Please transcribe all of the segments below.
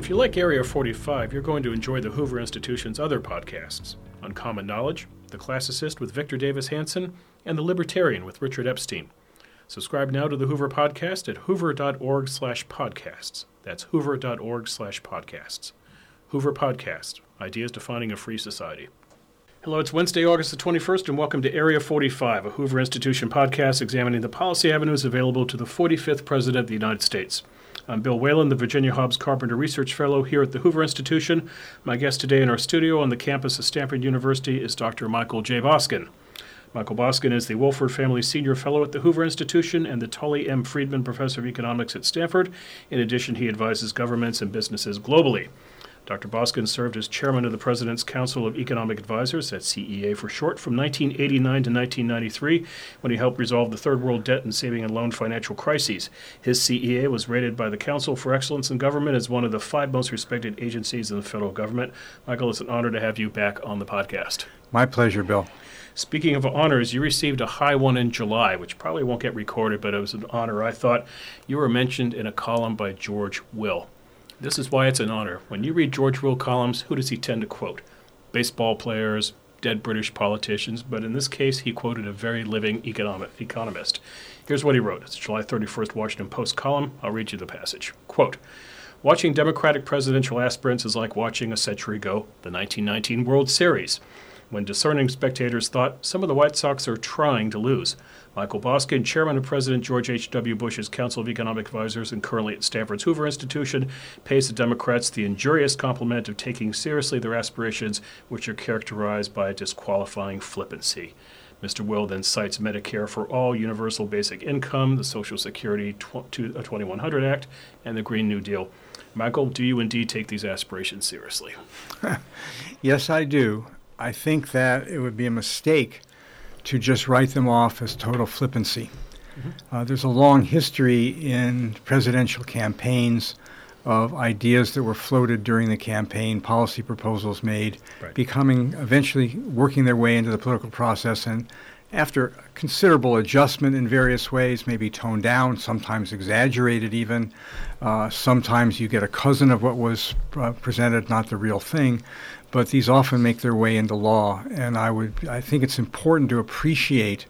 If you like Area 45, you're going to enjoy the Hoover Institution's other podcasts Uncommon Knowledge, The Classicist with Victor Davis Hanson, and The Libertarian with Richard Epstein. Subscribe now to the Hoover Podcast at hoover.org slash podcasts. That's hoover.org slash podcasts. Hoover Podcast, Ideas Defining a Free Society. Hello, it's Wednesday, August the 21st, and welcome to Area 45, a Hoover Institution podcast examining the policy avenues available to the 45th President of the United States. I'm Bill Whalen, the Virginia Hobbs Carpenter Research Fellow here at the Hoover Institution. My guest today in our studio on the campus of Stanford University is Dr. Michael J. Boskin. Michael Boskin is the Wohlford Family Senior Fellow at the Hoover Institution and the Tully M. Friedman Professor of Economics at Stanford. In addition, he advises governments and businesses globally. Dr. Boskin served as chairman of the President's Council of Economic Advisors, that's CEA for short, from 1989 to 1993 when he helped resolve the third world debt and saving and loan financial crises. His CEA was rated by the Council for Excellence in Government as one of the five most respected agencies in the federal government. Michael, it's an honor to have you back on the podcast. My pleasure, Bill. Speaking of honors, you received a high one in July, which probably won't get recorded, but it was an honor. I thought you were mentioned in a column by George Will. This is why it's an honor. When you read George Will columns, who does he tend to quote? Baseball players, dead British politicians, but in this case, he quoted a very living economic, economist. Here's what he wrote. It's July 31st Washington Post column. I'll read you the passage. Quote, Watching Democratic presidential aspirants is like watching a century ago the 1919 World Series when discerning spectators thought some of the White Sox are trying to lose. Michael Boskin, chairman of President George H.W. Bush's Council of Economic Advisors and currently at Stanford's Hoover Institution, pays the Democrats the injurious compliment of taking seriously their aspirations, which are characterized by disqualifying flippancy. Mr. Will then cites Medicare for All, Universal Basic Income, the Social Security tw- 2100 uh, Act, and the Green New Deal. Michael, do you indeed take these aspirations seriously? yes, I do. I think that it would be a mistake to just write them off as total flippancy. Mm-hmm. Uh, there's a long history in presidential campaigns of ideas that were floated during the campaign, policy proposals made, right. becoming eventually working their way into the political process, and after considerable adjustment in various ways, maybe toned down, sometimes exaggerated even. Uh, sometimes you get a cousin of what was uh, presented, not the real thing but these often make their way into law. And I would, I think it's important to appreciate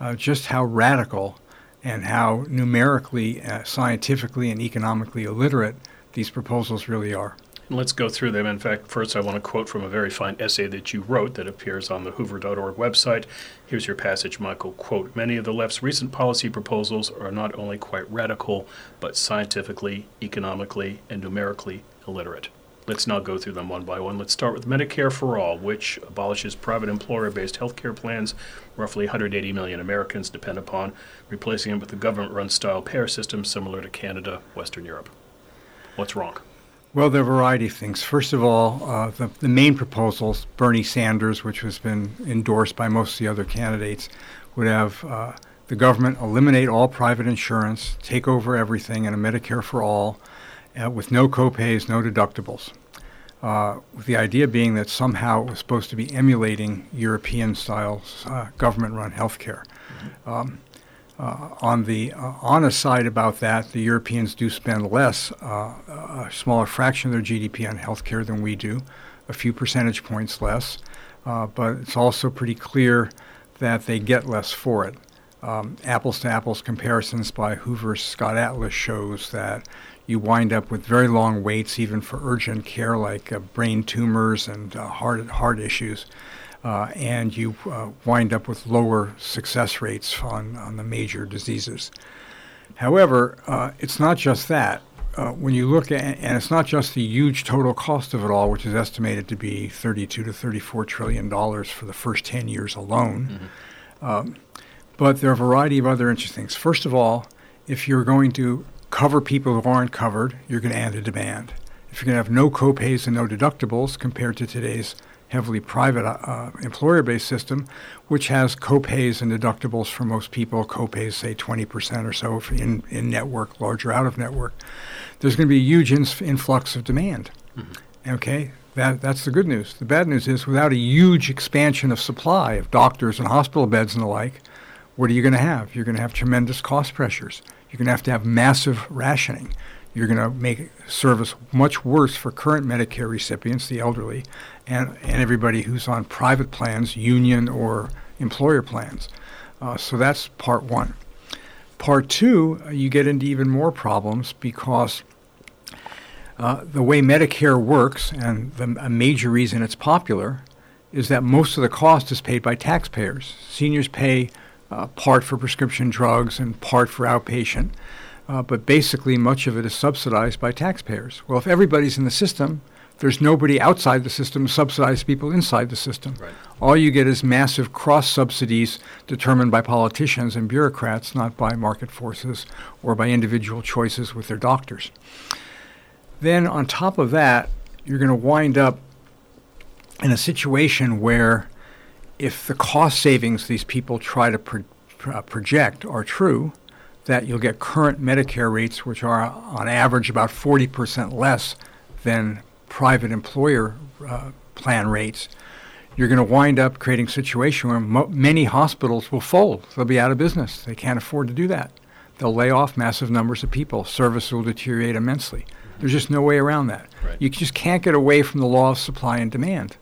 uh, just how radical and how numerically, uh, scientifically, and economically illiterate these proposals really are. Let's go through them. In fact, first, I want to quote from a very fine essay that you wrote that appears on the hoover.org website. Here's your passage, Michael. Quote Many of the left's recent policy proposals are not only quite radical, but scientifically, economically, and numerically illiterate. Let's now go through them one by one. Let's start with Medicare for All, which abolishes private employer based health care plans roughly 180 million Americans depend upon, replacing it with a government run style payer system similar to Canada, Western Europe. What's wrong? Well, there are a variety of things. First of all, uh, the, the main proposals, Bernie Sanders, which has been endorsed by most of the other candidates, would have uh, the government eliminate all private insurance, take over everything, and a Medicare for all uh, with no copays, no deductibles. Uh, with the idea being that somehow it was supposed to be emulating European style uh, government run healthcare. Um, uh, on the uh, honest side about that, the Europeans do spend less, uh, a smaller fraction of their GDP on healthcare than we do, a few percentage points less. But it's also pretty clear that they get less for it. Um, apples to apples comparisons by Hoover's Scott Atlas shows that you wind up with very long waits, even for urgent care like uh, brain tumors and uh, heart, heart issues. Uh, and you uh, wind up with lower success rates on, on the major diseases. However, uh, it's not just that. Uh, when you look at, and it's not just the huge total cost of it all, which is estimated to be 32 to 34 trillion dollars for the first 10 years alone. Mm-hmm. Um, but there are a variety of other interesting things. First of all, if you're going to cover people who aren't covered, you're going to add a demand. If you're going to have no copays and no deductibles compared to today's heavily private uh, employer-based system, which has copays and deductibles for most people, copays say 20% or so in, in network, larger out of network, there's going to be a huge influx of demand. Mm-hmm. Okay, that, that's the good news. The bad news is without a huge expansion of supply of doctors and hospital beds and the like, what are you going to have? You're going to have tremendous cost pressures. You're going to have to have massive rationing. you're going to make service much worse for current Medicare recipients, the elderly, and, and everybody who's on private plans, union or employer plans. Uh, so that's part one. Part two, uh, you get into even more problems because uh, the way Medicare works, and the, a major reason it's popular, is that most of the cost is paid by taxpayers. Seniors pay uh, part for prescription drugs and part for outpatient. Uh, but basically, much of it is subsidized by taxpayers. Well, if everybody's in the system, there's nobody outside the system to subsidize people inside the system. Right. All you get is massive cross subsidies determined by politicians and bureaucrats, not by market forces or by individual choices with their doctors. Then, on top of that, you're going to wind up in a situation where if the cost savings these people try to pro- uh, project are true, that you'll get current Medicare rates, which are on average about 40% less than private employer uh, plan rates, you're going to wind up creating a situation where mo- many hospitals will fold. They'll be out of business. They can't afford to do that. They'll lay off massive numbers of people. Service will deteriorate immensely. There's just no way around that. Right. You just can't get away from the law of supply and demand.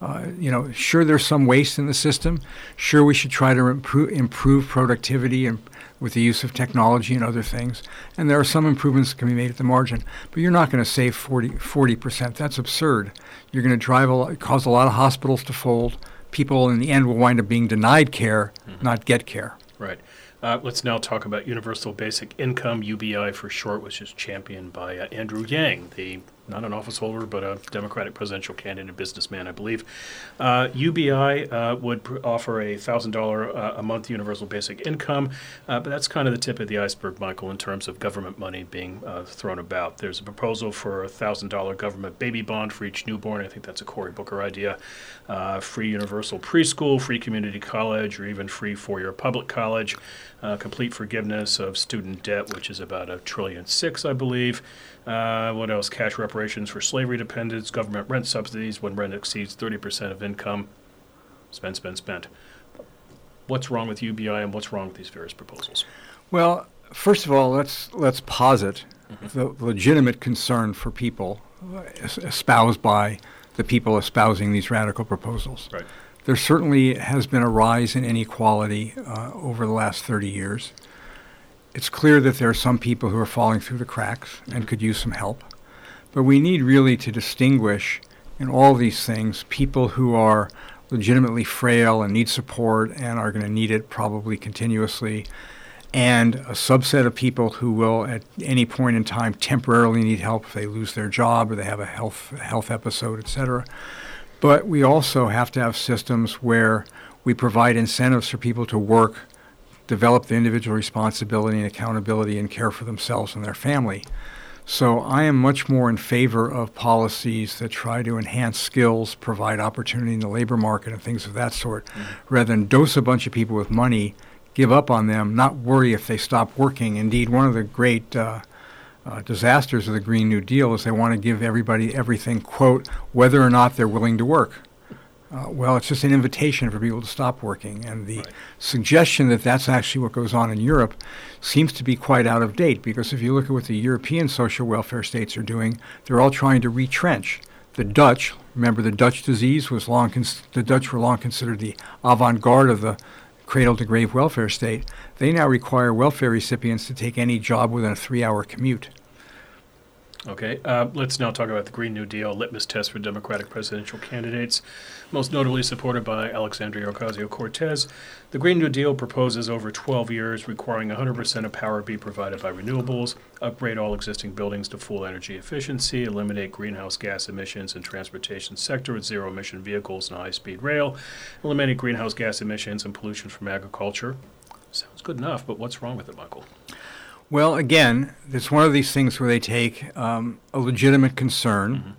Uh, you know, sure, there's some waste in the system. Sure, we should try to improve, improve productivity and with the use of technology and other things. And there are some improvements that can be made at the margin. But you're not going to save 40, percent That's absurd. You're going to drive a lot, cause a lot of hospitals to fold. People in the end will wind up being denied care, mm-hmm. not get care. Right. Uh, let's now talk about Universal Basic Income, UBI for short, which is championed by uh, Andrew Yang, the not an office holder, but a Democratic presidential candidate, and businessman, I believe. Uh, UBI uh, would pr- offer a thousand dollar uh, a month universal basic income, uh, but that's kind of the tip of the iceberg, Michael, in terms of government money being uh, thrown about. There's a proposal for a thousand dollar government baby bond for each newborn. I think that's a Cory Booker idea. Uh, free universal preschool, free community college, or even free four year public college. complete forgiveness of student debt, which is about a trillion six, I believe. Uh, what else? Cash reparations for slavery dependents, government rent subsidies when rent exceeds 30% of income. Spend, spend, spend. What's wrong with UBI and what's wrong with these various proposals? Well, first of all, let's let's posit mm-hmm. the legitimate concern for people espoused by the people espousing these radical proposals. Right. There certainly has been a rise in inequality uh, over the last 30 years it's clear that there are some people who are falling through the cracks and could use some help. But we need really to distinguish in all these things people who are legitimately frail and need support and are going to need it probably continuously, and a subset of people who will at any point in time temporarily need help if they lose their job or they have a health health episode, etc. But we also have to have systems where we provide incentives for people to work develop the individual responsibility and accountability and care for themselves and their family. So I am much more in favor of policies that try to enhance skills, provide opportunity in the labor market, and things of that sort, mm-hmm. rather than dose a bunch of people with money, give up on them, not worry if they stop working. Indeed, one of the great uh, uh, disasters of the Green New Deal is they want to give everybody everything, quote, whether or not they're willing to work. Uh, well, it's just an invitation for people to stop working. And the right. suggestion that that's actually what goes on in Europe seems to be quite out of date because if you look at what the European social welfare states are doing, they're all trying to retrench. The Dutch, remember the Dutch disease was long, cons- the Dutch were long considered the avant garde of the cradle to grave welfare state. They now require welfare recipients to take any job within a three hour commute. Okay, uh, let's now talk about the Green New Deal litmus test for Democratic presidential candidates, most notably supported by Alexandria Ocasio Cortez. The Green New Deal proposes over 12 years requiring 100% of power be provided by renewables, upgrade all existing buildings to full energy efficiency, eliminate greenhouse gas emissions in transportation sector with zero emission vehicles and high speed rail, eliminate greenhouse gas emissions and pollution from agriculture. Sounds good enough, but what's wrong with it, Michael? Well, again, it's one of these things where they take um, a legitimate concern, mm-hmm.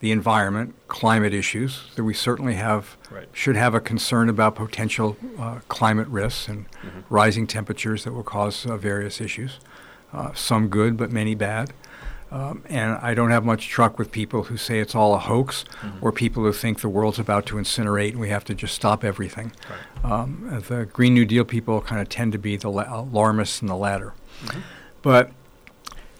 the environment, climate issues, that we certainly have, right. should have a concern about potential uh, climate risks and mm-hmm. rising temperatures that will cause uh, various issues, uh, some good, but many bad. Um, and I don't have much truck with people who say it's all a hoax mm-hmm. or people who think the world's about to incinerate and we have to just stop everything. Right. Um, the Green New Deal people kind of tend to be the la- alarmists and the latter. Mm-hmm. But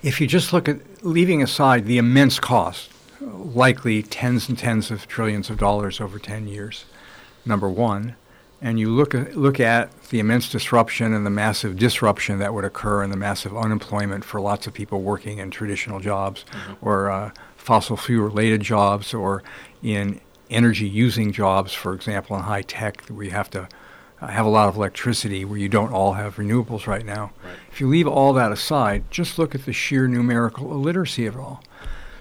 if you just look at leaving aside the immense cost, likely tens and tens of trillions of dollars over 10 years, number one, and you look at, look at the immense disruption and the massive disruption that would occur and the massive unemployment for lots of people working in traditional jobs mm-hmm. or uh, fossil fuel related jobs or in energy using jobs, for example, in high tech, you have to have a lot of electricity, where you don't all have renewables right now. Right. If you leave all that aside, just look at the sheer numerical illiteracy of it all.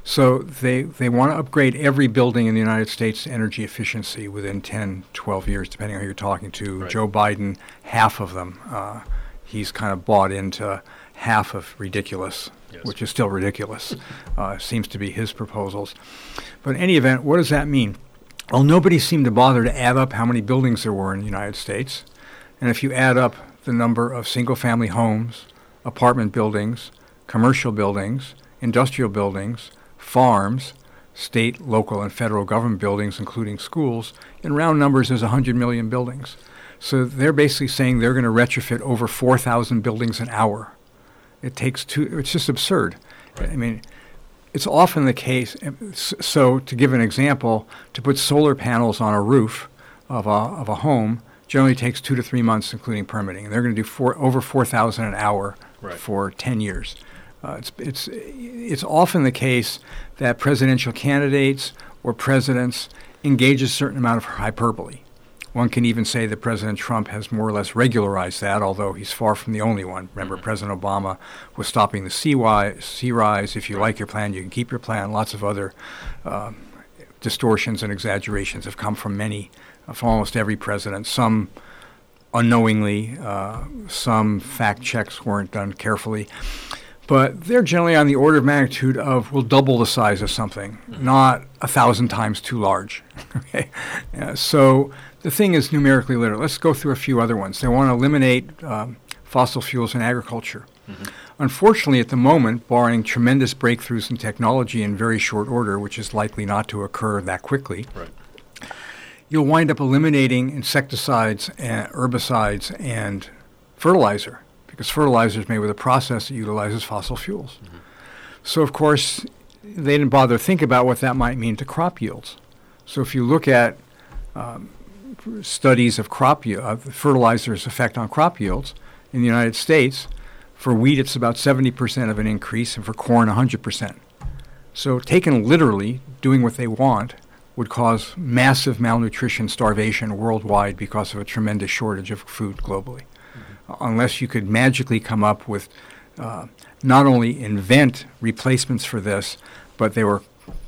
So they, they want to upgrade every building in the United States to energy efficiency within 10, 12 years, depending on who you're talking to. Right. Joe Biden, half of them. Uh, he's kind of bought into half of ridiculous, yes. which is still ridiculous. uh, seems to be his proposals. But in any event, what does that mean? Well, nobody seemed to bother to add up how many buildings there were in the United States. And if you add up the number of single family homes, apartment buildings, commercial buildings, industrial buildings, farms, state, local, and federal government buildings, including schools, in round numbers, there's 100 million buildings. So they're basically saying they're going to retrofit over 4,000 buildings an hour. It takes two, it's just absurd. Right. I mean, it's often the case. So, to give an example, to put solar panels on a roof of a, of a home generally takes two to three months, including permitting. And they're going to do four, over 4,000 an hour right. for 10 years. Uh, it's, it's, it's often the case that presidential candidates or presidents engage a certain amount of hyperbole. One can even say that President Trump has more or less regularized that, although he's far from the only one. Remember, mm-hmm. President Obama was stopping the sea, sea rise. If you like your plan, you can keep your plan. Lots of other uh, distortions and exaggerations have come from many, uh, from almost every president. Some unknowingly, uh, some fact checks weren't done carefully but they're generally on the order of magnitude of will double the size of something, mm-hmm. not a thousand times too large. okay, yeah, so the thing is numerically literate. Let's go through a few other ones. They want to eliminate um, fossil fuels in agriculture. Mm-hmm. Unfortunately, at the moment, barring tremendous breakthroughs in technology in very short order, which is likely not to occur that quickly, right. you'll wind up eliminating insecticides, and herbicides, and fertilizer because fertilizer is made with a process that utilizes fossil fuels. Mm-hmm. So, of course, they didn't bother to think about what that might mean to crop yields. So, if you look at um, studies of crop yield, uh, fertilizer's effect on crop yields in the United States, for wheat it's about 70% of an increase, and for corn 100%. So, taken literally, doing what they want would cause massive malnutrition, starvation worldwide because of a tremendous shortage of food globally unless you could magically come up with uh, not only invent replacements for this, but they were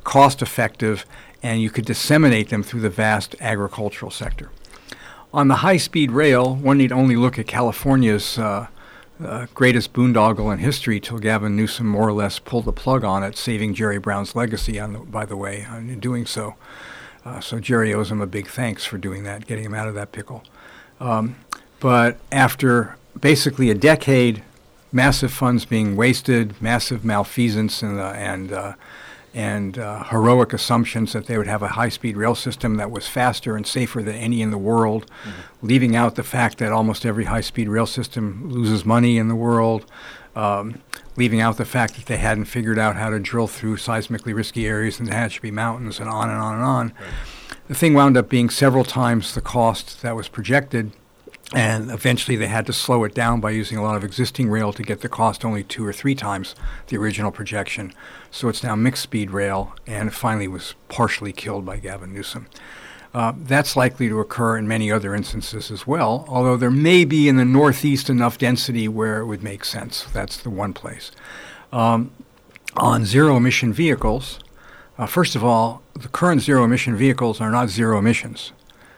cost effective and you could disseminate them through the vast agricultural sector. On the high speed rail, one need only look at California's uh, uh, greatest boondoggle in history till Gavin Newsom more or less pulled the plug on it, saving Jerry Brown's legacy, the, by the way, in doing so. Uh, so Jerry owes him a big thanks for doing that, getting him out of that pickle. Um, but after basically a decade, massive funds being wasted, massive malfeasance, uh, and, uh, and uh, heroic assumptions that they would have a high speed rail system that was faster and safer than any in the world, mm-hmm. leaving out the fact that almost every high speed rail system loses money in the world. Um, leaving out the fact that they hadn't figured out how to drill through seismically risky areas in the Tehachapi Mountains and on and on and on. Right. The thing wound up being several times the cost that was projected and eventually they had to slow it down by using a lot of existing rail to get the cost only two or three times the original projection. So it's now mixed speed rail and finally was partially killed by Gavin Newsom. Uh, that's likely to occur in many other instances as well, although there may be in the Northeast enough density where it would make sense. That's the one place. Um, on zero emission vehicles, uh, first of all, the current zero emission vehicles are not zero emissions.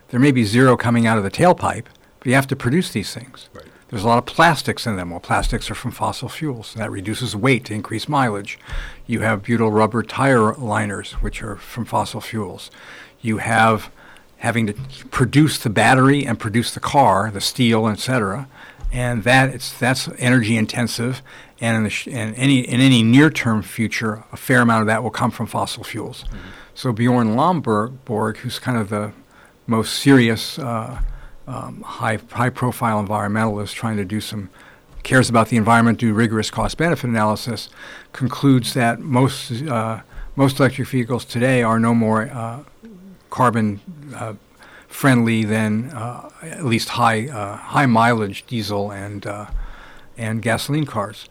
There may be zero coming out of the tailpipe, but you have to produce these things. Right. There's a lot of plastics in them. Well, plastics are from fossil fuels. And that reduces weight to increase mileage. You have butyl rubber tire liners, which are from fossil fuels. You have having to produce the battery and produce the car, the steel, etc. And that it's that's energy intensive. And in, the sh- in any in any near-term future, a fair amount of that will come from fossil fuels. Mm-hmm. So Bjorn Lomborg, who's kind of the most serious uh, um, high high profile environmentalist trying to do some cares about the environment, do rigorous cost-benefit analysis, concludes that most uh, most electric vehicles today are no more uh, carbon uh, friendly than uh, at least high uh, high mileage diesel and uh, and gasoline cars.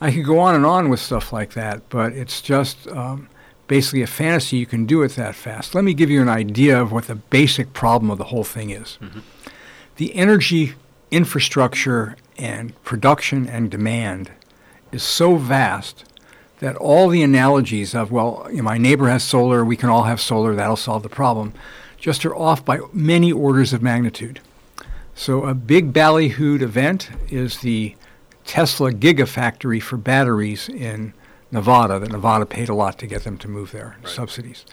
I could go on and on with stuff like that, but it's just um, basically a fantasy you can do it that fast. Let me give you an idea of what the basic problem of the whole thing is. Mm-hmm. The energy infrastructure and production and demand is so vast that all the analogies of, well, you know, my neighbor has solar, we can all have solar, that'll solve the problem, just are off by many orders of magnitude. So, a big ballyhooed event is the Tesla Gigafactory for batteries in Nevada, that Nevada paid a lot to get them to move there, right. subsidies.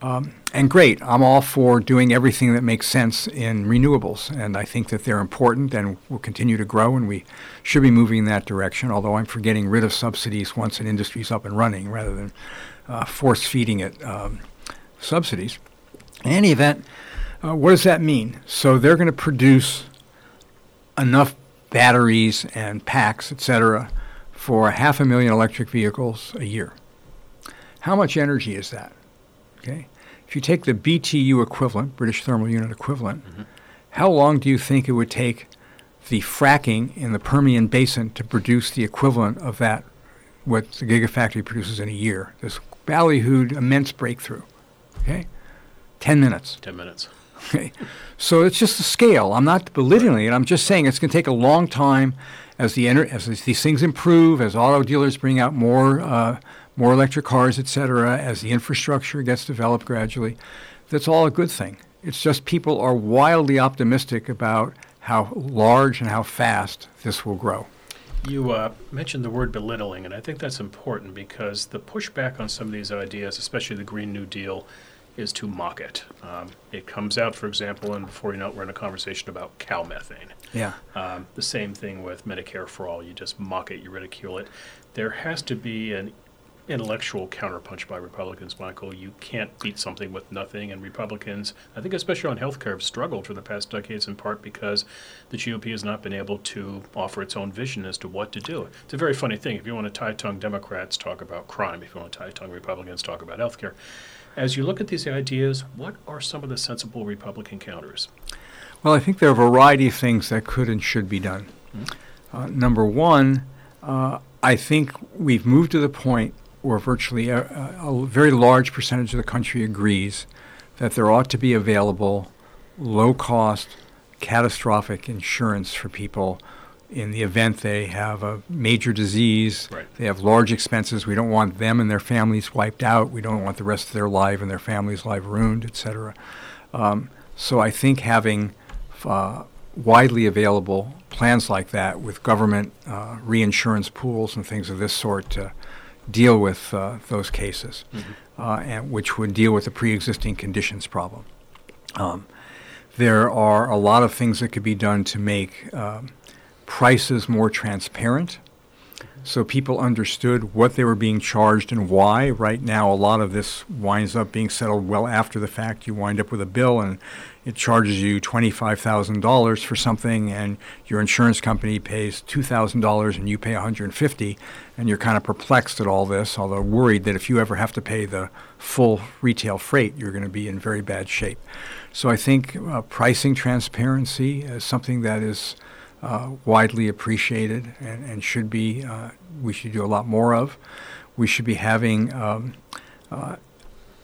Um, and great, I'm all for doing everything that makes sense in renewables, and I think that they're important and will continue to grow, and we should be moving in that direction. Although I'm for getting rid of subsidies once an industry's up and running, rather than uh, force feeding it um, subsidies. In any event, uh, what does that mean? So they're going to produce enough batteries and packs, et cetera, for half a million electric vehicles a year. How much energy is that? Okay. If you take the BTU equivalent, British thermal unit equivalent, mm-hmm. how long do you think it would take the fracking in the Permian Basin to produce the equivalent of that, what the Gigafactory produces in a year? This ballyhooed immense breakthrough. Okay. 10 minutes. 10 minutes. Okay. So it's just a scale. I'm not belittling it. I'm just saying it's going to take a long time as the as these things improve, as auto dealers bring out more uh, more electric cars, et cetera, as the infrastructure gets developed gradually, that's all a good thing. It's just people are wildly optimistic about how large and how fast this will grow. You uh, mentioned the word belittling, and I think that's important because the pushback on some of these ideas, especially the Green New Deal, is to mock it. Um, it comes out, for example, and before you know it, we're in a conversation about cow methane. Yeah. Um, the same thing with Medicare for all. You just mock it, you ridicule it. There has to be an intellectual counterpunch by Republicans, Michael. You can't beat something with nothing. And Republicans, I think especially on health care, have struggled for the past decades in part because the GOP has not been able to offer its own vision as to what to do. It's a very funny thing. If you want to tie tongue Democrats, talk about crime. If you want to tie tongue Republicans, talk about health care. As you look at these ideas, what are some of the sensible Republican counters? Well, I think there are a variety of things that could and should be done. Mm-hmm. Uh, number one, uh, I think we've moved to the point where virtually a, a, very large percentage of the country agrees that there ought to be available low cost, catastrophic insurance for people in the event they have a major disease, right. they have large expenses. We don't want them and their families wiped out. We don't want the rest of their life and their family's life ruined, et cetera. Um, so I think having uh, widely available plans like that with government uh, reinsurance pools and things of this sort to deal with uh, those cases, mm-hmm. Uh, and which would deal with the pre-existing conditions problem. Um, there are a lot of things that could be done to make um, prices more transparent so people understood what they were being charged and why. Right now, a lot of this winds up being settled well after the fact. You wind up with a bill and it charges you $25,000 for something, and your insurance company pays $2,000 and you pay 150 and you're kind of perplexed at all this, although worried that if you ever have to pay the full retail freight, you're going to be in very bad shape. So I think uh, pricing transparency is something that is uh, widely appreciated and, and should be, uh, we should do a lot more of. We should be having um, uh,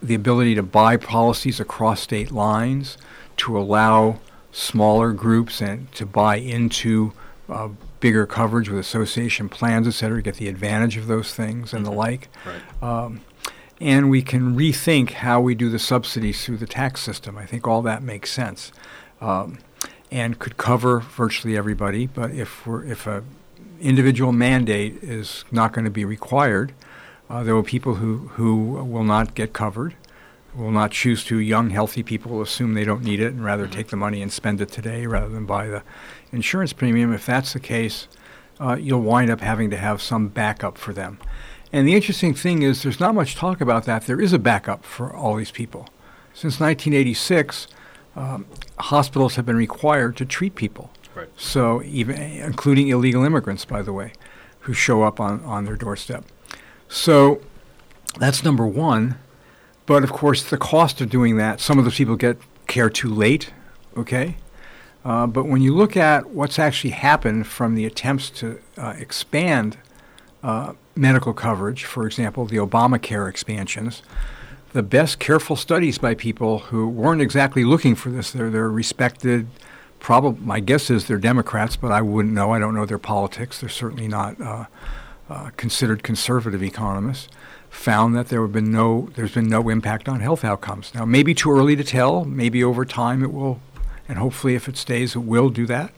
the ability to buy policies across state lines to allow smaller groups and to buy into uh, bigger coverage with association plans, et cetera, get the advantage of those things and mm-hmm. the like. Right. Um, and we can rethink how we do the subsidies through the tax system. I think all that makes sense. Um, and could cover virtually everybody. But if we're, if a individual mandate is not going to be required, uh, there will be people who, who will not get covered, will not choose to. Young, healthy people will assume they don't need it and rather mm-hmm. take the money and spend it today rather than buy the insurance premium. If that's the case, uh, you'll wind up having to have some backup for them. And the interesting thing is, there's not much talk about that. There is a backup for all these people. Since 1986, um, hospitals have been required to treat people. Right. So even including illegal immigrants, by the way, who show up on, on their doorstep. So that's number one. But of course, the cost of doing that, some of those people get care too late, okay? Uh, but when you look at what's actually happened from the attempts to uh, expand uh, medical coverage, for example, the Obamacare expansions, the best careful studies by people who weren't exactly looking for this, they're, they're respected, probably, my guess is they're Democrats, but I wouldn't know. I don't know their politics. They're certainly not uh, considered conservative economists found that there have been no there's been no impact on health outcomes. Now, maybe too early to tell. Maybe over time it will, and hopefully, if it stays, it will do that.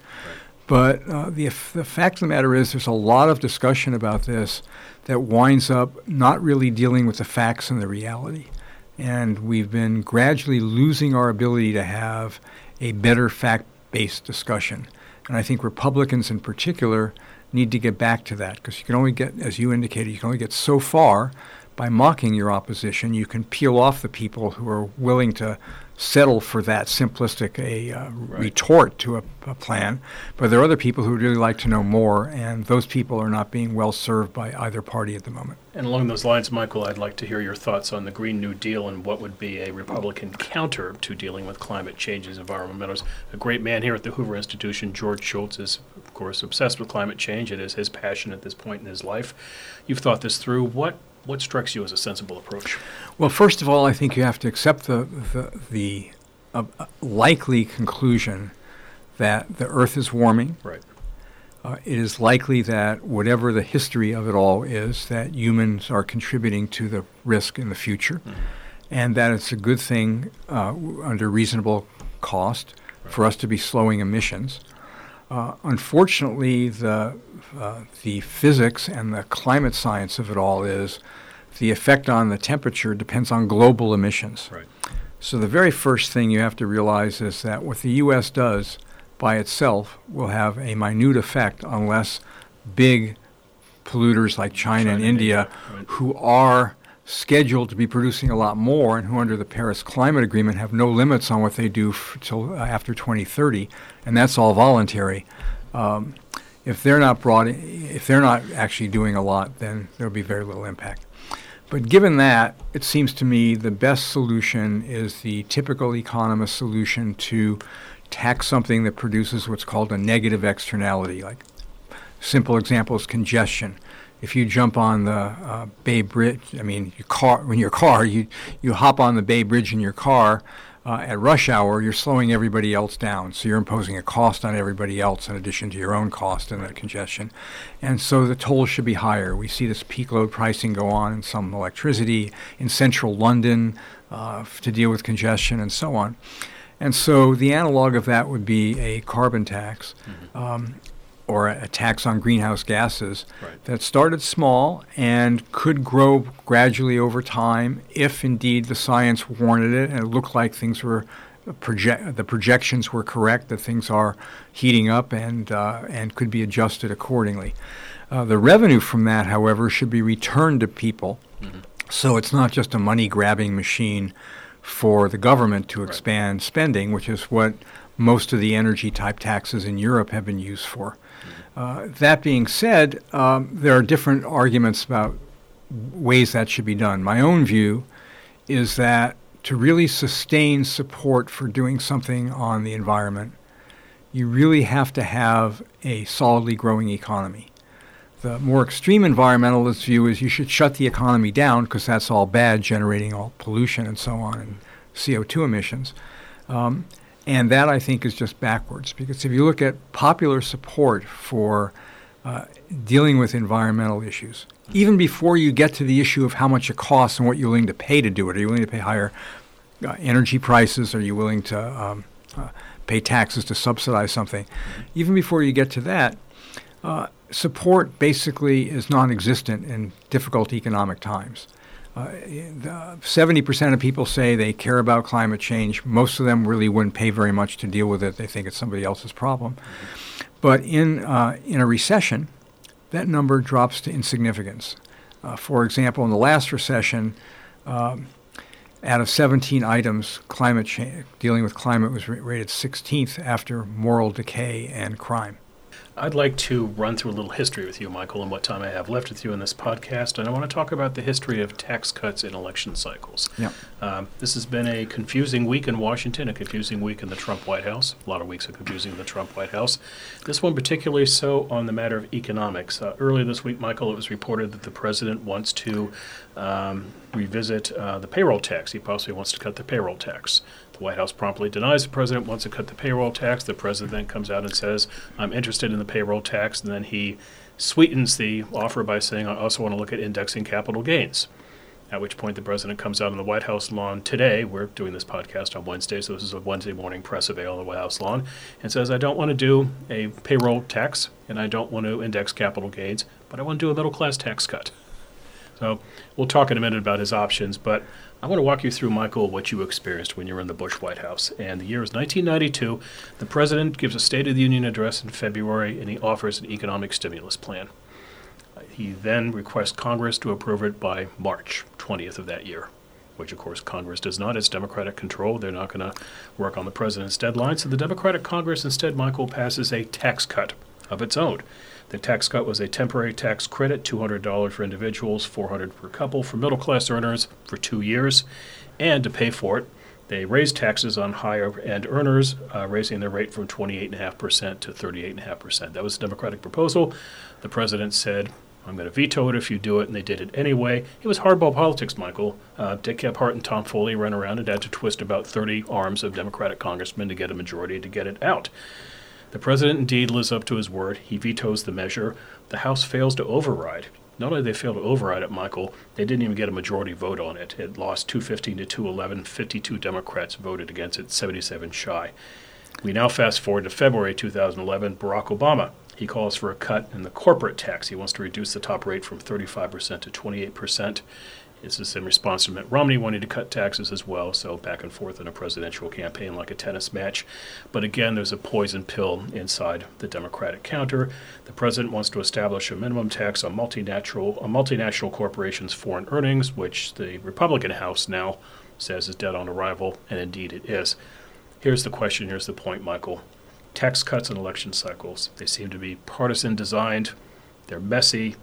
But uh, the the fact of the matter is, there's a lot of discussion about this that winds up not really dealing with the facts and the reality, and we've been gradually losing our ability to have a better fact-based discussion. And I think Republicans, in particular, need to get back to that because you can only get, as you indicated, you can only get so far by mocking your opposition, you can peel off the people who are willing to settle for that simplistic a uh, right. retort to a, a, plan. But there are other people who would really like to know more, and those people are not being well served by either party at the moment. And along those lines, Michael, I'd like to hear your thoughts on the Green New Deal and what would be a Republican counter to dealing with climate change as environmental matters. A great man here at the Hoover Institution, George Shultz, is, course, obsessed with climate change. It is his passion at this point in his life. You've thought this through. What what strikes you as a sensible approach? Well, first of all, I think you have to accept the, the, the uh, likely conclusion that the Earth is warming. Right. Uh, it is likely that whatever the history of it all is, that humans are contributing to the risk in the future, mm-hmm. and that it's a good thing uh, under reasonable cost right. for us to be slowing emissions. Uh, unfortunately, the uh, the physics and the climate science of it all is the effect on the temperature depends on global emissions. Right. So the very first thing you have to realize is that what the U.S. does by itself will have a minute effect unless big polluters like China, China and India, India right. who are scheduled to be producing a lot more and who under the Paris Climate Agreement have no limits on what they do until uh, after 2030, and that's all voluntary. Um, if they're not brought, in, if they're not actually doing a lot, then there'll be very little impact. But given that, it seems to me the best solution is the typical economist solution to tax something that produces what's called a negative externality. Like simple example is congestion if you jump on the uh, Bay Bridge, I mean, your car, when your car, you, you hop on the Bay Bridge in your car uh, at rush hour, you're slowing everybody else down. So you're imposing a cost on everybody else in addition to your own cost and the congestion. And so the tolls should be higher. We see this peak load pricing go on in some electricity in central London uh, to deal with congestion and so on. And so the analog of that would be a carbon tax. Mm-hmm. Um, or a tax on greenhouse gases right. that started small and could grow gradually over time if indeed the science warranted it and it looked like things were project the projections were correct that things are heating up and uh, and could be adjusted accordingly. Uh, the revenue from that, however, should be returned to people, mm-hmm. so it's not just a money grabbing machine for the government to expand right. spending, which is what most of the energy type taxes in Europe have been used for. Uh, that being said, um, there are different arguments about ways that should be done. My own view is that to really sustain support for doing something on the environment, you really have to have a solidly growing economy. The more extreme environmentalist view is you should shut the economy down because that's all bad, generating all pollution and so on and CO2 emissions. Um, and that, I think, is just backwards because if you look at popular support for uh, dealing with environmental issues, even before you get to the issue of how much it costs and what you're willing to pay to do it, are you willing to pay higher uh, energy prices? Are you willing to um, uh, pay taxes to subsidize something? Even before you get to that, uh, support basically is non existent in difficult economic times. Uh, seventy percent of people say they care about climate change. Most of them really wouldn't pay very much to deal with it. They think it's somebody else's problem. But in uh, in a recession, that number drops to insignificance. Uh, for example, in the last recession, um, out of 17 items, climate change, dealing with climate was rated 16th after moral decay and crime. I'd like to run through a little history with you, Michael, and what time I have left with you in this podcast, and I want to talk about the history of tax cuts in election cycles. Yeah. Um, this has been a confusing week in Washington, a confusing week in the Trump White House. A lot of weeks are confusing in the Trump White House. This one particularly so on the matter of economics. Uh, earlier this week, Michael, it was reported that the president wants to um, revisit uh, the payroll tax. He possibly wants to cut the payroll tax. The White House promptly denies the president wants to cut the payroll tax. The president then comes out and says, I'm interested in the payroll tax. And then he sweetens the offer by saying, I also want to look at indexing capital gains. At which point the president comes out on the White House lawn today. We're doing this podcast on Wednesday, so this is a Wednesday morning press avail on the White House lawn, and says, I don't want to do a payroll tax and I don't want to index capital gains, but I want to do a middle class tax cut. So we'll talk in a minute about his options, but I want to walk you through, Michael, what you experienced when you were in the Bush White House. And the year is 1992. The president gives a State of the Union address in February, and he offers an economic stimulus plan. He then requests Congress to approve it by March 20th of that year, which, of course, Congress does not. It's Democratic control. They're not going to work on the president's deadline. So the Democratic Congress instead, Michael, passes a tax cut of its own. The tax cut was a temporary tax credit, $200 for individuals, $400 per couple for middle class earners for two years. And to pay for it, they raised taxes on higher end earners, uh, raising their rate from 28.5% to 38.5%. That was a Democratic proposal. The president said, I'm going to veto it if you do it, and they did it anyway. It was hardball politics, Michael. Uh, Dick Gephardt and Tom Foley ran around and had to twist about 30 arms of Democratic congressmen to get a majority to get it out. The president indeed lives up to his word. He vetoes the measure. The House fails to override. Not only did they fail to override it, Michael, they didn't even get a majority vote on it. It lost 215 to 211. 52 Democrats voted against it, 77 shy. We now fast forward to February 2011. Barack Obama. He calls for a cut in the corporate tax. He wants to reduce the top rate from 35% to 28%. This is in response to Mitt Romney wanting to cut taxes as well, so back and forth in a presidential campaign like a tennis match. But again, there's a poison pill inside the Democratic counter. The president wants to establish a minimum tax on multinational, on multinational corporations' foreign earnings, which the Republican House now says is dead on arrival, and indeed it is. Here's the question, here's the point, Michael. Tax cuts and election cycles, they seem to be partisan designed, they're messy,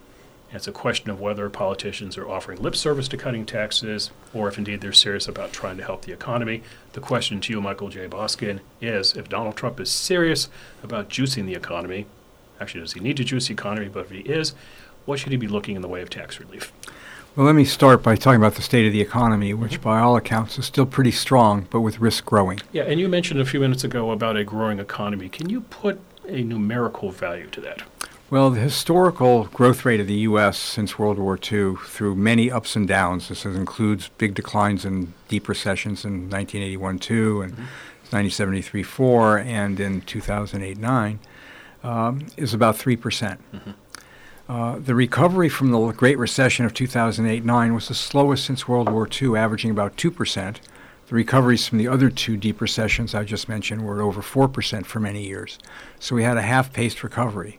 it's a question of whether politicians are offering lip service to cutting taxes or if indeed they're serious about trying to help the economy. The question to you, Michael J. Boskin, is if Donald Trump is serious about juicing the economy, actually, does he need to juice the economy? But if he is, what should he be looking in the way of tax relief? Well, let me start by talking about the state of the economy, which by all accounts is still pretty strong, but with risk growing. Yeah, and you mentioned a few minutes ago about a growing economy. Can you put a numerical value to that? Well, the historical growth rate of the U.S. since World War II, through many ups and downs, this includes big declines and deep recessions in 1981 2 and mm-hmm. 1973 4 and in 2008 9, um, is about 3%. percent mm-hmm. Uh, the recovery from the Great Recession of 2008 9 was the slowest since World War II, averaging about 2%. The recoveries from the other two deep recessions I just mentioned were over 4% for many years. So we had a half paced recovery.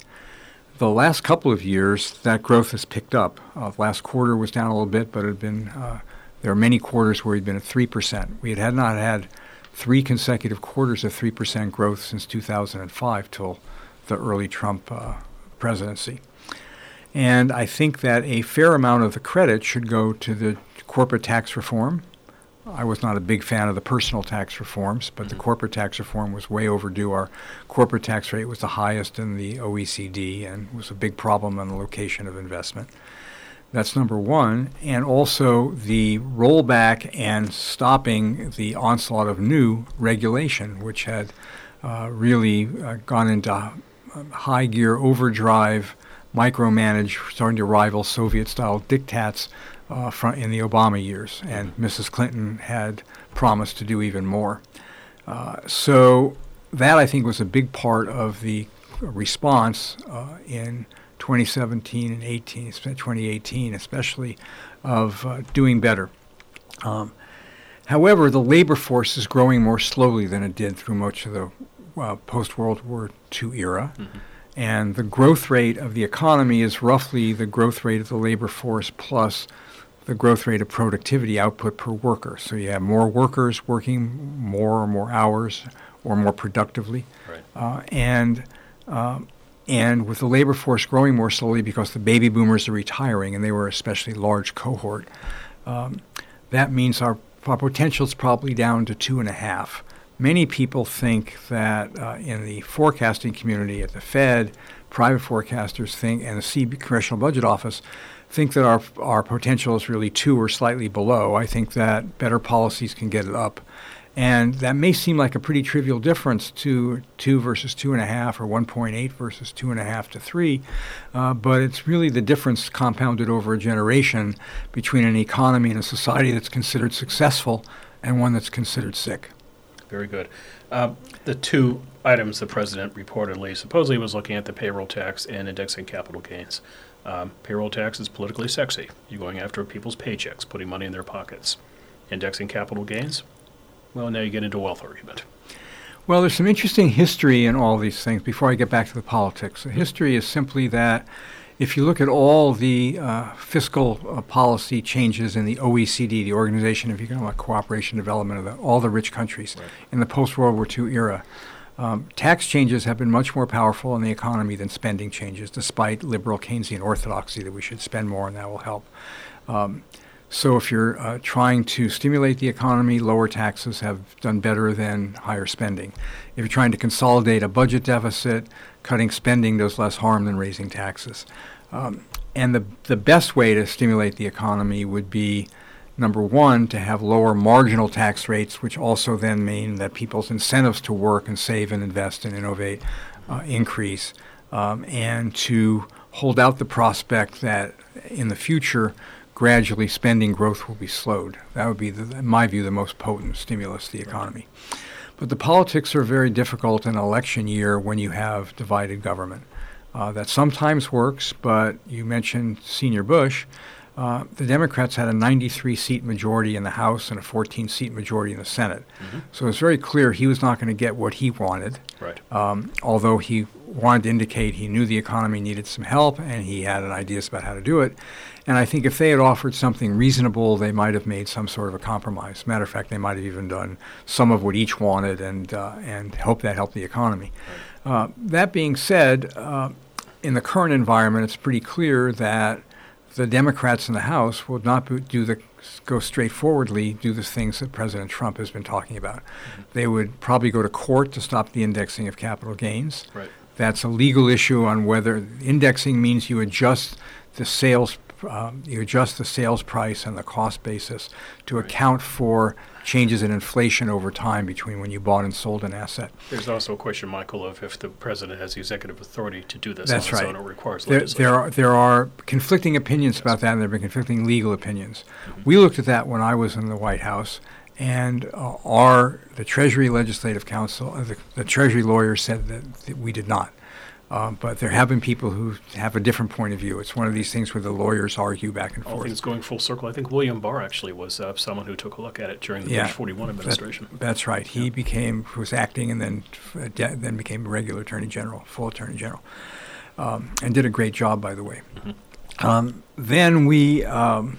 The last couple of years, that growth has picked up. Uh, last quarter was down a little bit, but it had been uh, there are many quarters where we've been at three percent. We had, had not had three consecutive quarters of three percent growth since 2005 till the early Trump uh, presidency. And I think that a fair amount of the credit should go to the corporate tax reform I was not a big fan of the personal tax reforms, but mm-hmm. the corporate tax reform was way overdue. Our corporate tax rate was the highest in the OECD and was a big problem on the location of investment. That's number one. And also the rollback and stopping the onslaught of new regulation, which had uh, really uh, gone into uh, high gear overdrive, micromanage, starting to rival Soviet style diktats uh, front in the Obama years, and Mrs. Clinton had promised to do even more. Uh, so that I think was a big part of the response uh, in 2017 and 18, 2018, especially of uh, doing better. Um, however, the labor force is growing more slowly than it did through much of the uh, post World War II era. Mm-hmm. And the growth rate of the economy is roughly the growth rate of the labor force plus the growth rate of productivity output per worker. So you have more workers working more or more hours or more productively. Right. Uh, and um, and with the labor force growing more slowly because the baby boomers are retiring, and they were a especially large cohort, um, that means our, our potential is probably down to two and a half. Many people think that uh, in the forecasting community at the Fed, private forecasters think, and the C Congressional Budget Office think that our our potential is really two or slightly below. I think that better policies can get it up. And that may seem like a pretty trivial difference to two versus two and a half or 1.8 versus two and a half to three, uh, but it's really the difference compounded over a generation between an economy and a society that's considered successful and one that's considered sick. Very good. Uh, the two items the president reportedly supposedly was looking at the payroll tax and indexing capital gains. Um, payroll tax is politically sexy. You're going after people's paychecks, putting money in their pockets. Indexing capital gains, well, now you get into a wealth argument. Well, there's some interesting history in all these things before I get back to the politics. The history is simply that if you look at all the uh, fiscal uh, policy changes in the OECD, the Organization of Economic Cooperation and Development of the, all the rich countries Right. in the post World War II era, um, tax changes have been much more powerful in the economy than spending changes, despite liberal Keynesian orthodoxy that we should spend more and that will help. Um, so if you're uh, trying to stimulate the economy, lower taxes have done better than higher spending. If you're trying to consolidate a budget deficit, cutting spending does less harm than raising taxes. Um, and the, the best way to stimulate the economy would be number one, to have lower marginal tax rates, which also then mean that people's incentives to work and save and invest and innovate uh, increase, um, and to hold out the prospect that in the future, gradually spending growth will be slowed. That would be, the, in my view, the most potent stimulus to the economy. But the politics are very difficult in an election year when you have divided government. Uh, that sometimes works, but you mentioned Senior Bush. Uh, the Democrats had a 93 seat majority in the House and a 14 seat majority in the Senate. Mm-hmm. So it's very clear he was not going to get what he wanted, Right. um, although he wanted to indicate he knew the economy needed some help and he had an ideas about how to do it. And I think if they had offered something reasonable, they might have made some sort of a compromise. Matter of fact, they might have even done some of what each wanted and, uh, and hope that helped the economy. Uh, that being said, uh, in the current environment, it's pretty clear that the Democrats in the House will not do the go straightforwardly do the things that President Trump has been talking about. Mm-hmm. They would probably go to court to stop the indexing of capital gains. Right. That's a legal issue on whether indexing means you adjust the sales um, you adjust the sales price and the cost basis to account for changes in inflation over time between when you bought and sold an asset. There's also a question, Michael, of if the president has the executive authority to do this That's right. own or requires There, there are there are conflicting opinions about that, and there have been conflicting legal opinions. We looked at that when I was in the White House, and uh, our the Treasury Legislative Counsel, uh, the, the Treasury lawyers said that, that we did not. Um, but there have been people who have a different point of view. It's one of these things where the lawyers argue back and forth. All forth. things going full circle. I think William Barr actually was uh, someone who took a look at it during the Yeah. Bush 41 administration. That's right. He Yeah. became was acting and then uh, de- then became regular attorney general, full attorney general, um, and did a great job, by the way. Um, then we. Um,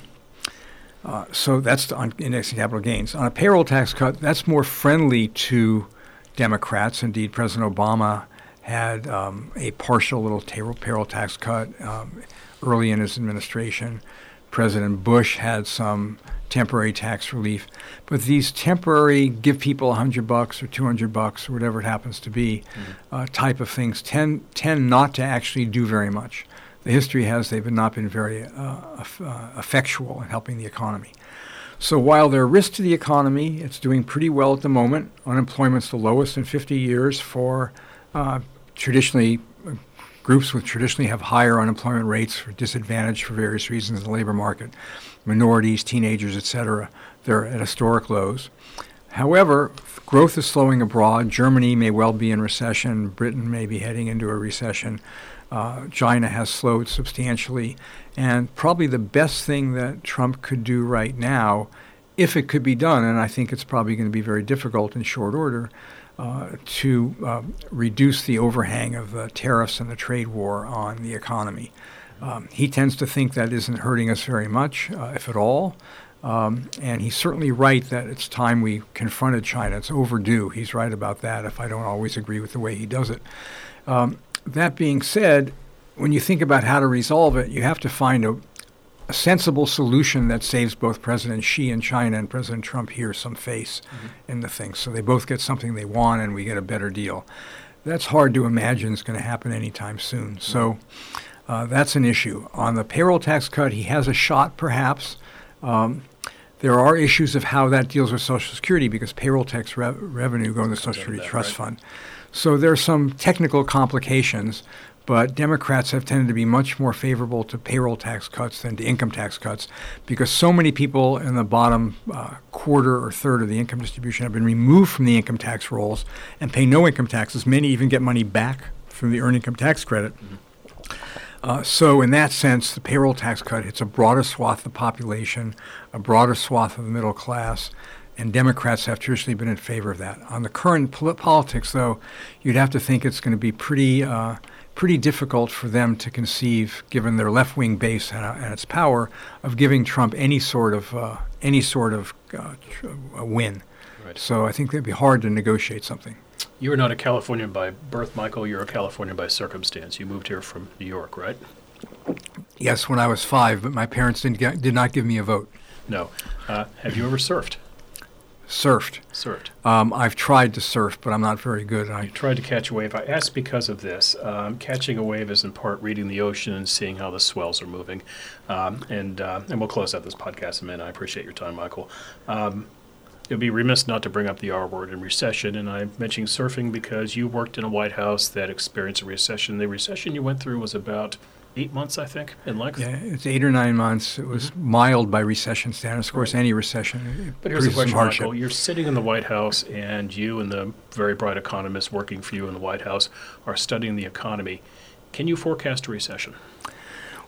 uh, so that's on indexing capital gains. On a payroll tax cut, that's more friendly to Democrats. Indeed, President Obama had um, a partial little payroll, tax cut um, early in his administration. President Bush had some temporary tax relief, but these temporary give people hundred bucks or two hundred bucks or whatever it happens to be uh, type of things tend tend not to actually do very much. The history has they've not been very uh, uh, effectual in helping the economy. So while there are risks to the economy, it's doing pretty well at the moment. Unemployment's the lowest in 50 years for uh, traditionally groups with traditionally have higher unemployment rates for disadvantaged for various reasons in the labor market, minorities, teenagers, etc. They're at historic lows. However, growth is slowing abroad. Germany may well be in recession. Britain may be heading into a recession. Uh, China has slowed substantially. And probably the best thing that Trump could do right now, if it could be done, and I think it's probably going to be very difficult in short order, to um, reduce the overhang of tariffs and the trade war on the economy. Um, he tends to think that isn't hurting us very much, uh, if at all. Um, and he's certainly right that it's time we confronted China. It's overdue. He's right about that, if I don't always agree with the way he does it. Um, that being said, when you think about how to resolve it, you have to find a, a sensible solution that saves both President Xi in China and President Trump here some face mm-hmm. in the thing. So they both get something they want and we get a better deal. That's hard to imagine is going to happen anytime soon. So uh, that's an issue. On the payroll tax cut, he has a shot perhaps. Um, there are issues of how that deals with Social Security because payroll tax re- revenue go in the Social Security that, Trust right? Fund. So there are some technical complications, but Democrats have tended to be much more favorable to payroll tax cuts than to income tax cuts because so many people in the bottom uh, quarter or third of the income distribution have been removed from the income tax rolls and pay no income taxes. Many even get money back from the earned income tax credit. Uh, so, in that sense, the payroll tax cut hits a broader swath of the population, a broader swath of the middle class, and Democrats have traditionally been in favor of that. On the current pol- politics, though, you'd have to think it's going to be pretty, uh, pretty difficult for them to conceive, given their left-wing base and, and, its power, of giving Trump any sort of uh, any sort of uh, tr- win. Right. So, I think it'd be hard to negotiate something. You are not a Californian by birth, Michael. You're a Californian by circumstance. You moved here from New York, right? Yes, when I was five, but my parents didn't get, did not give me a vote. No. Uh, have you ever surfed? Surfed. Surfed. Um, I've tried to surf, but I'm not very good. I tried to catch a wave. I asked because of this. Um, catching a wave is in part reading the ocean and seeing how the swells are moving. Um, and uh, and we'll close out this podcast in a minute. I appreciate your time, Michael. Um, it would be remiss not to bring up the R word in recession. And I'm mentioning surfing because you worked in a White House that experienced a recession. The recession you went through was about eight months, I think, in length. Yeah, it's eight or nine months. It was mm-hmm. mild by recession standards. Of course, right. any recession. But here's the question, Michael. You're sitting in the White House, and you and the very bright economists working for you in the White House are studying the economy. Can you forecast a recession?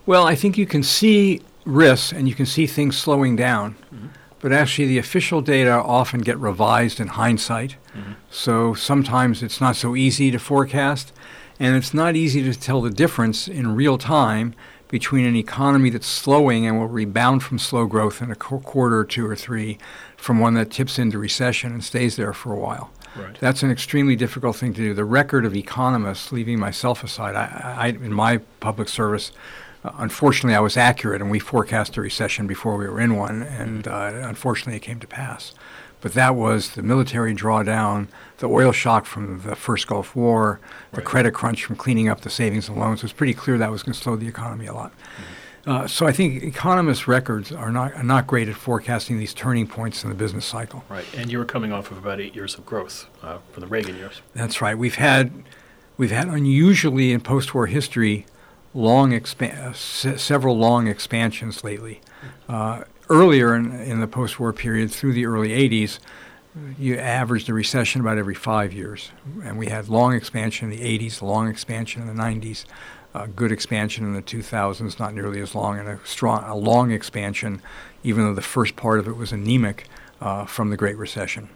Well, I think you can see risks, and you can see things slowing down. Mm-hmm but actually the official data often get revised in hindsight. Mm-hmm. So sometimes it's not so easy to forecast, and it's not easy to tell the difference in real time between an economy that's slowing and will rebound from slow growth in a quarter or two or three from one that tips into recession and stays there for a while. Right. That's an extremely difficult thing to do. The record of economists, leaving myself aside, I, I, in my public service, uh, unfortunately, I was accurate, and we forecast a recession before we were in one, and uh, unfortunately, it came to pass. But that was the military drawdown, the oil shock from the first Gulf War, the right. credit crunch from cleaning up the savings and loans. It was pretty clear that was going to slow the economy a lot. Mm-hmm. Uh, so I think economists' records are not are not great at forecasting these turning points in the business cycle. Right, and you were coming off of about eight years of growth uh, from the Reagan years. That's right. We've had we've had unusually in post-war history long uh, several long expansions lately. Uh, earlier in, in the post-war period, through the early 80s, you averaged a recession about every five years, and we had long expansion in the 80s, long expansion in the 90s, uh, good expansion in the 2000s, not nearly as long, and a strong, a long expansion, even though the first part of it was anemic uh, from the Great Recession.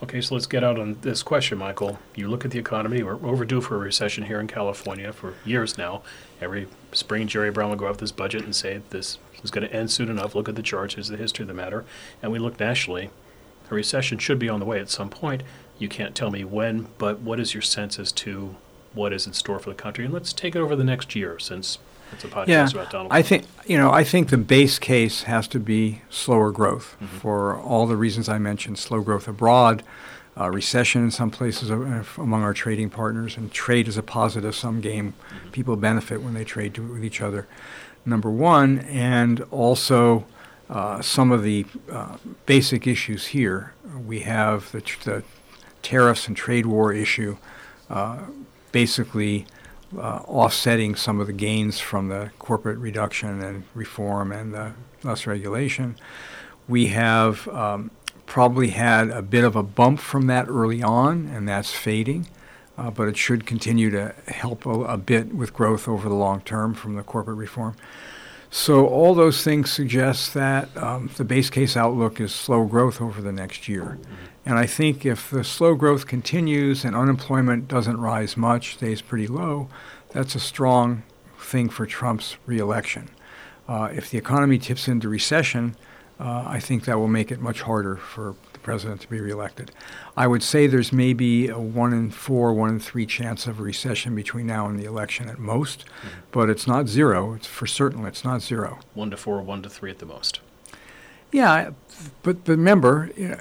Okay, so let's get out on this question, Michael. You look at the economy, we're overdue for a recession here in California for years now. Every spring, Jerry Brown will go out with his budget and say this is going to end soon enough. Look at the charts, here's the history of the matter. And we look nationally, a recession should be on the way at some point. You can't tell me when, but what is your sense as to what is in store for the country? And let's take it over the next year since it's a podcast yeah, about Donald I think you know, I think the base case has to be slower growth mm-hmm. for all the reasons I mentioned, slow growth abroad, uh, recession in some places uh, among our trading partners, and trade is a positive sum game. Mm-hmm. People benefit when they trade to, with each other. Number one, and also uh, some of the uh, basic issues here. We have the, tr- the, tariffs and trade war issue, uh, basically uh, offsetting some of the gains from the corporate reduction and reform and the less regulation. We have um, probably had a bit of a bump from that early on, and that's fading. Uh, but it should continue to help a, a, bit with growth over the long term from the corporate reform. So all those things suggest that um, the base case outlook is slow growth over the next year. And I think if the slow growth continues and unemployment doesn't rise much, stays pretty low, that's a strong thing for Trump's reelection. Uh, if the economy tips into recession, uh, I think that will make it much harder for president to be reelected. I would say there's maybe a one in four, one in three chance of a recession between now and the election at most, mm-hmm. but it's not zero. It's for certain it's not zero. One to four, one to three at the most. Yeah, but, but remember, you know,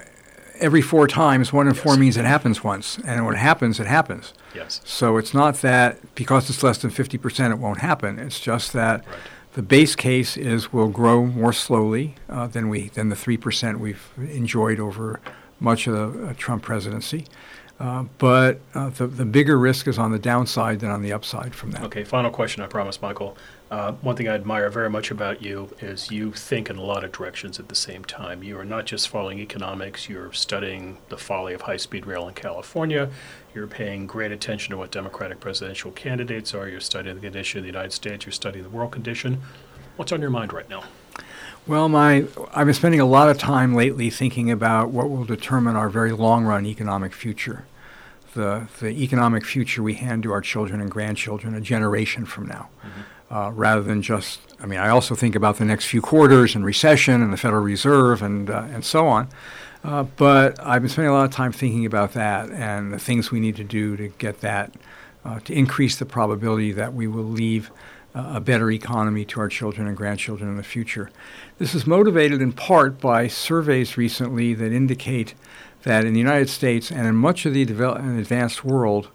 every four times, one in yes. four means it happens once, and when it happens, it happens. Yes. So it's not that because it's less than 50%, it won't happen. It's just that right. The base case is we'll grow more slowly uh, than we than the three percent we've enjoyed over much of the uh, Trump presidency. Uh, but uh, the, the bigger risk is on the downside than on the upside from that. Okay, final question, I promise, Michael. Uh, one thing I admire very much about you is you think in a lot of directions at the same time. You are not just following economics, you're studying the folly of high speed rail in California, you're paying great attention to what Democratic presidential candidates are, you're studying the condition of the United States, you're studying the world condition. What's on your mind right now? Well, my I've been spending a lot of time lately thinking about what will determine our very long run economic future. The, the economic future we hand to our children and grandchildren a generation from now. Mm-hmm uh, rather than just, I mean, I also think about the next few quarters and recession and the Federal Reserve and, uh, and so on. Uh, but I've been spending a lot of time thinking about that and the things we need to do to get that, uh, to increase the probability that we will leave uh, a better economy to our children and grandchildren in the future. This is motivated in part by surveys recently that indicate that in the United States and in much of the developed and advanced world,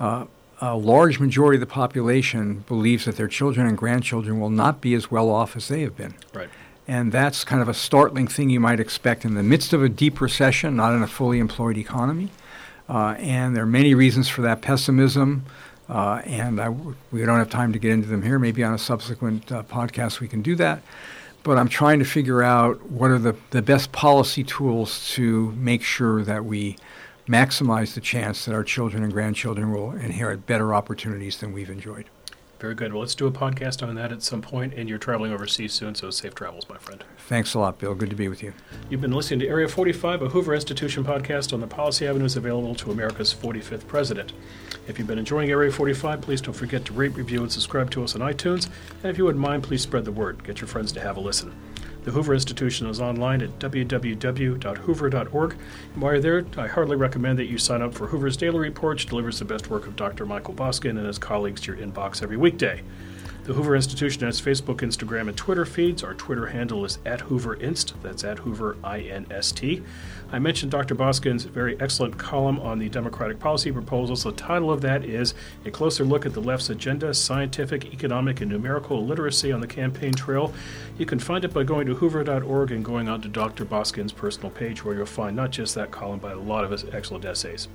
uh, a large majority of the population believes that their children and grandchildren will not be as well off as they have been. Right. And that's kind of a startling thing you might expect in the midst of a deep recession, not in a fully employed economy. Uh, and there are many reasons for that pessimism. Uh, and I, we don't have time to get into them here. Maybe on a subsequent uh, podcast we can do that. But I'm trying to figure out what are the, the best policy tools to make sure that we maximize the chance that our children and grandchildren will inherit better opportunities than we've enjoyed. Very good. Well, let's do a podcast on that at some point, and you're traveling overseas soon, so safe travels, my friend. Thanks a lot, Bill. Good to be with you. You've been listening to Area 45, a Hoover Institution podcast on the policy avenues available to America's 45th president. If you've been enjoying Area 45, please don't forget to rate, review, and subscribe to us on iTunes. And if you wouldn't mind, please spread the word. Get your friends to have a listen. The Hoover Institution is online at www.hoover.org. And while you're there, I hardly recommend that you sign up for Hoover's Daily Report, which delivers the best work of Dr. Michael Boskin and his colleagues to your inbox every weekday. The Hoover Institution has Facebook, Instagram, and Twitter feeds. Our Twitter handle is at HooverInst. That's at Hoover I N S T. I mentioned Dr. Boskin's very excellent column on the Democratic policy proposals. The title of that is A Closer Look at the Left's Agenda Scientific, Economic, and Numerical Literacy on the Campaign Trail. You can find it by going to hoover.org and going on to Dr. Boskin's personal page, where you'll find not just that column, but a lot of his excellent essays.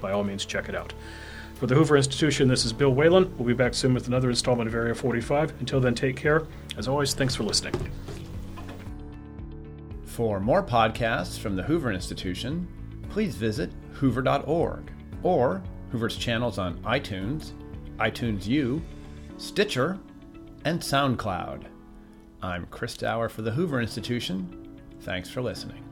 By all means, check it out. For the Hoover Institution, this is Bill Whalen. We'll be back soon with another installment of Area 45. Until then, take care. As always, thanks for listening. For more podcasts from the Hoover Institution, please visit hoover.org or Hoover's channels on iTunes, iTunes U, Stitcher, and SoundCloud. I'm Chris Dower for the Hoover Institution. Thanks for listening.